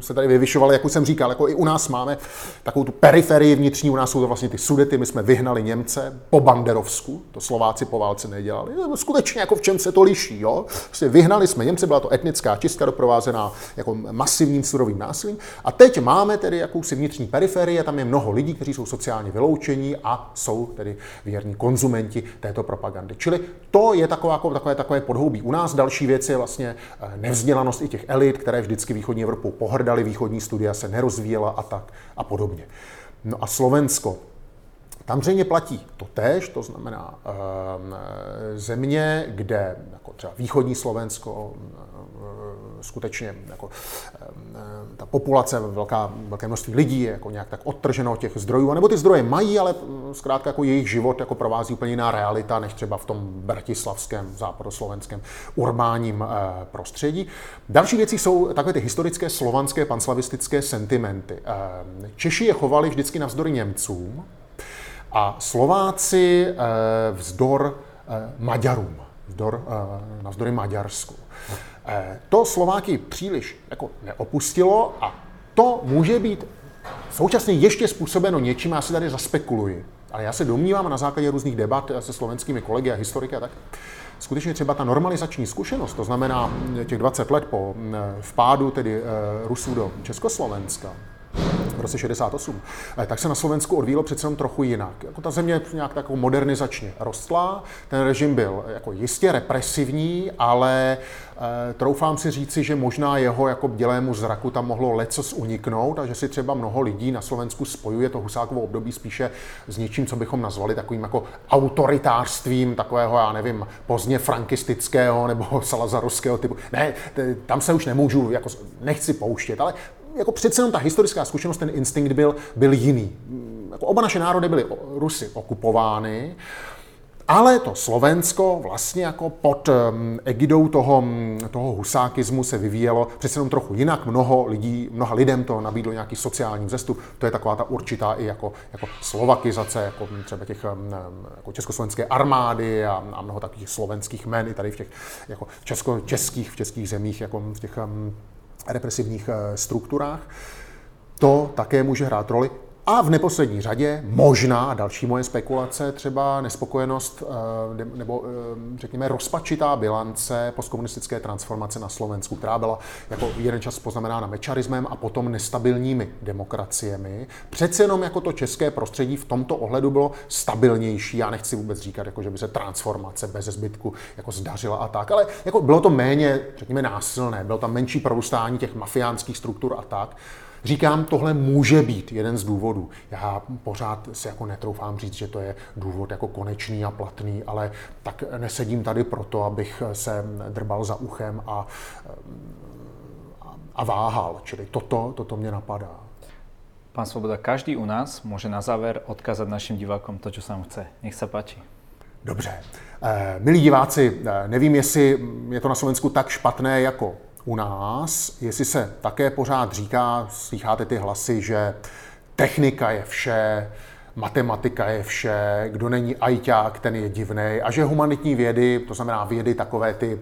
se tady vyvyšovali, jak už jsem říkal, jako i u nás máme takovou tu periferii vnitřní, u nás jsou to vlastně ty sudety, my jsme vyhnali Němce po Banderovsku, to Slováci po válce nedělali. Skutečně jako v čem se to liší, jo? Vlastně vyhnali jsme Němce, byla to etnická čistka doprovázená jako masivním surovým násilím. A teď máme tedy jakousi vnitřní periferii, tam je mnoho lidí, kteří jsou sociálně vyloučení a jsou tedy věrní konzumenti této propagandy. Čili to je taková, jako, takové, takové podhoubí. U nás další věc je vlastně eh, nevzdělanost i těch elit, které vždycky východní Evropou pohrdí hrdali, východní studia se nerozvíjela a tak a podobně. No a Slovensko, tam zřejmě platí to tež, to znamená e, země, kde jako třeba východní Slovensko, skutečně jako, ta populace, velká, velké množství lidí je jako nějak tak odtrženo od těch zdrojů, nebo ty zdroje mají, ale zkrátka jako jejich život jako provází úplně jiná realita, než třeba v tom bratislavském, západoslovenském urbánním eh, prostředí. Další věci jsou takové ty historické slovanské panslavistické sentimenty. Češi je chovali vždycky navzdory Němcům a Slováci eh, vzdor eh, Maďarům, vzdor, navzdory Maďarsku. Eh, to Slováky příliš jako neopustilo a to může být současně ještě způsobeno něčím, já si tady zaspekuluji. Ale já se domnívám na základě různých debat se slovenskými kolegy a historiky a tak, skutečně třeba ta normalizační zkušenost, to znamená těch 20 let po vpádu tedy eh, Rusů do Československa, v roce 68, eh, tak se na Slovensku odvíjelo přece jenom trochu jinak. Jako ta země nějak takovou modernizačně rostla, ten režim byl jako jistě represivní, ale e, troufám si říci, že možná jeho jako dělému zraku tam mohlo lecos uniknout a že si třeba mnoho lidí na Slovensku spojuje to Husákovo období spíše s něčím, co bychom nazvali takovým jako autoritářstvím, takového, já nevím, pozdně frankistického nebo salazarovského typu. Ne, tam se už nemůžu, jako nechci pouštět, ale jako přece jenom ta historická zkušenost, ten instinkt byl, byl jiný. Jako oba naše národy byly Rusy okupovány, ale to Slovensko vlastně jako pod egidou toho, toho husákismu se vyvíjelo přece jenom trochu jinak. Mnoho lidí, mnoha lidem to nabídlo nějaký sociální vzestup. To je taková ta určitá i jako, jako slovakizace, jako třeba těch jako československé armády a, a mnoho takových slovenských men i tady v těch jako česko, českých, v českých zemích, jako v těch represivních eh, strukturách. To také může hrát roli. A v neposlední řadě možná další moje spekulace, třeba nespokojenost eh, nebo eh, řekněme rozpačitá bilance postkomunistické transformace na Slovensku, která byla jako jeden čas poznamenána mečarismem a potom nestabilními demokraciemi. Přece jenom jako to české prostředí v tomto ohledu bylo stabilnější. Já nechci vůbec říkat, jako, že by se transformace bez zbytku jako zdařila a tak, ale jako bylo to méně, řekněme, násilné, bylo tam menší prorůstání těch mafiánských struktur a tak. Říkám, tohle může být jeden z důvodů. Já pořád si jako netroufám říct, že to je důvod jako konečný a platný, ale tak nesedím tady proto, abych se drbal za uchem a, a váhal. Čili toto, toto mě napadá. Pán Svoboda, každý u nás může na závěr odkázat našim divákům to, co sám chce. Nech se páči. Dobře. Eh, milí diváci, eh, nevím, jestli je to na Slovensku tak špatné jako u nás, jestli se také pořád říká, slycháte ty hlasy, že technika je vše, matematika je vše, kdo není ajťák, ten je divný a že humanitní vědy, to znamená vědy takové ty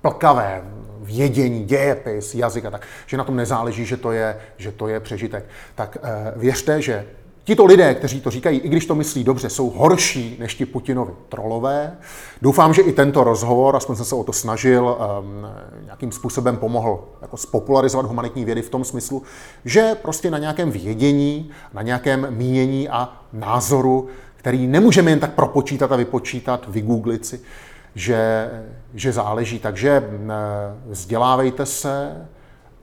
plkavé, vědění, dějepis, jazyk a tak, že na tom nezáleží, že to je, že to je přežitek. Tak eh, věřte, že Tito lidé, kteří to říkají, i když to myslí dobře, jsou horší než ti Putinovi trolové. Doufám, že i tento rozhovor, aspoň jsem se o to snažil, nějakým způsobem pomohl jako spopularizovat humanitní vědy v tom smyslu, že prostě na nějakém vědění, na nějakém mínění a názoru, který nemůžeme jen tak propočítat a vypočítat, vygooglit si, že, že záleží. Takže vzdělávejte se,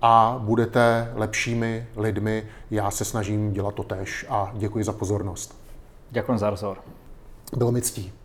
a budete lepšími lidmi. Já se snažím dělat to tež a děkuji za pozornost. Děkuji za rozhovor. Bylo mi ctí.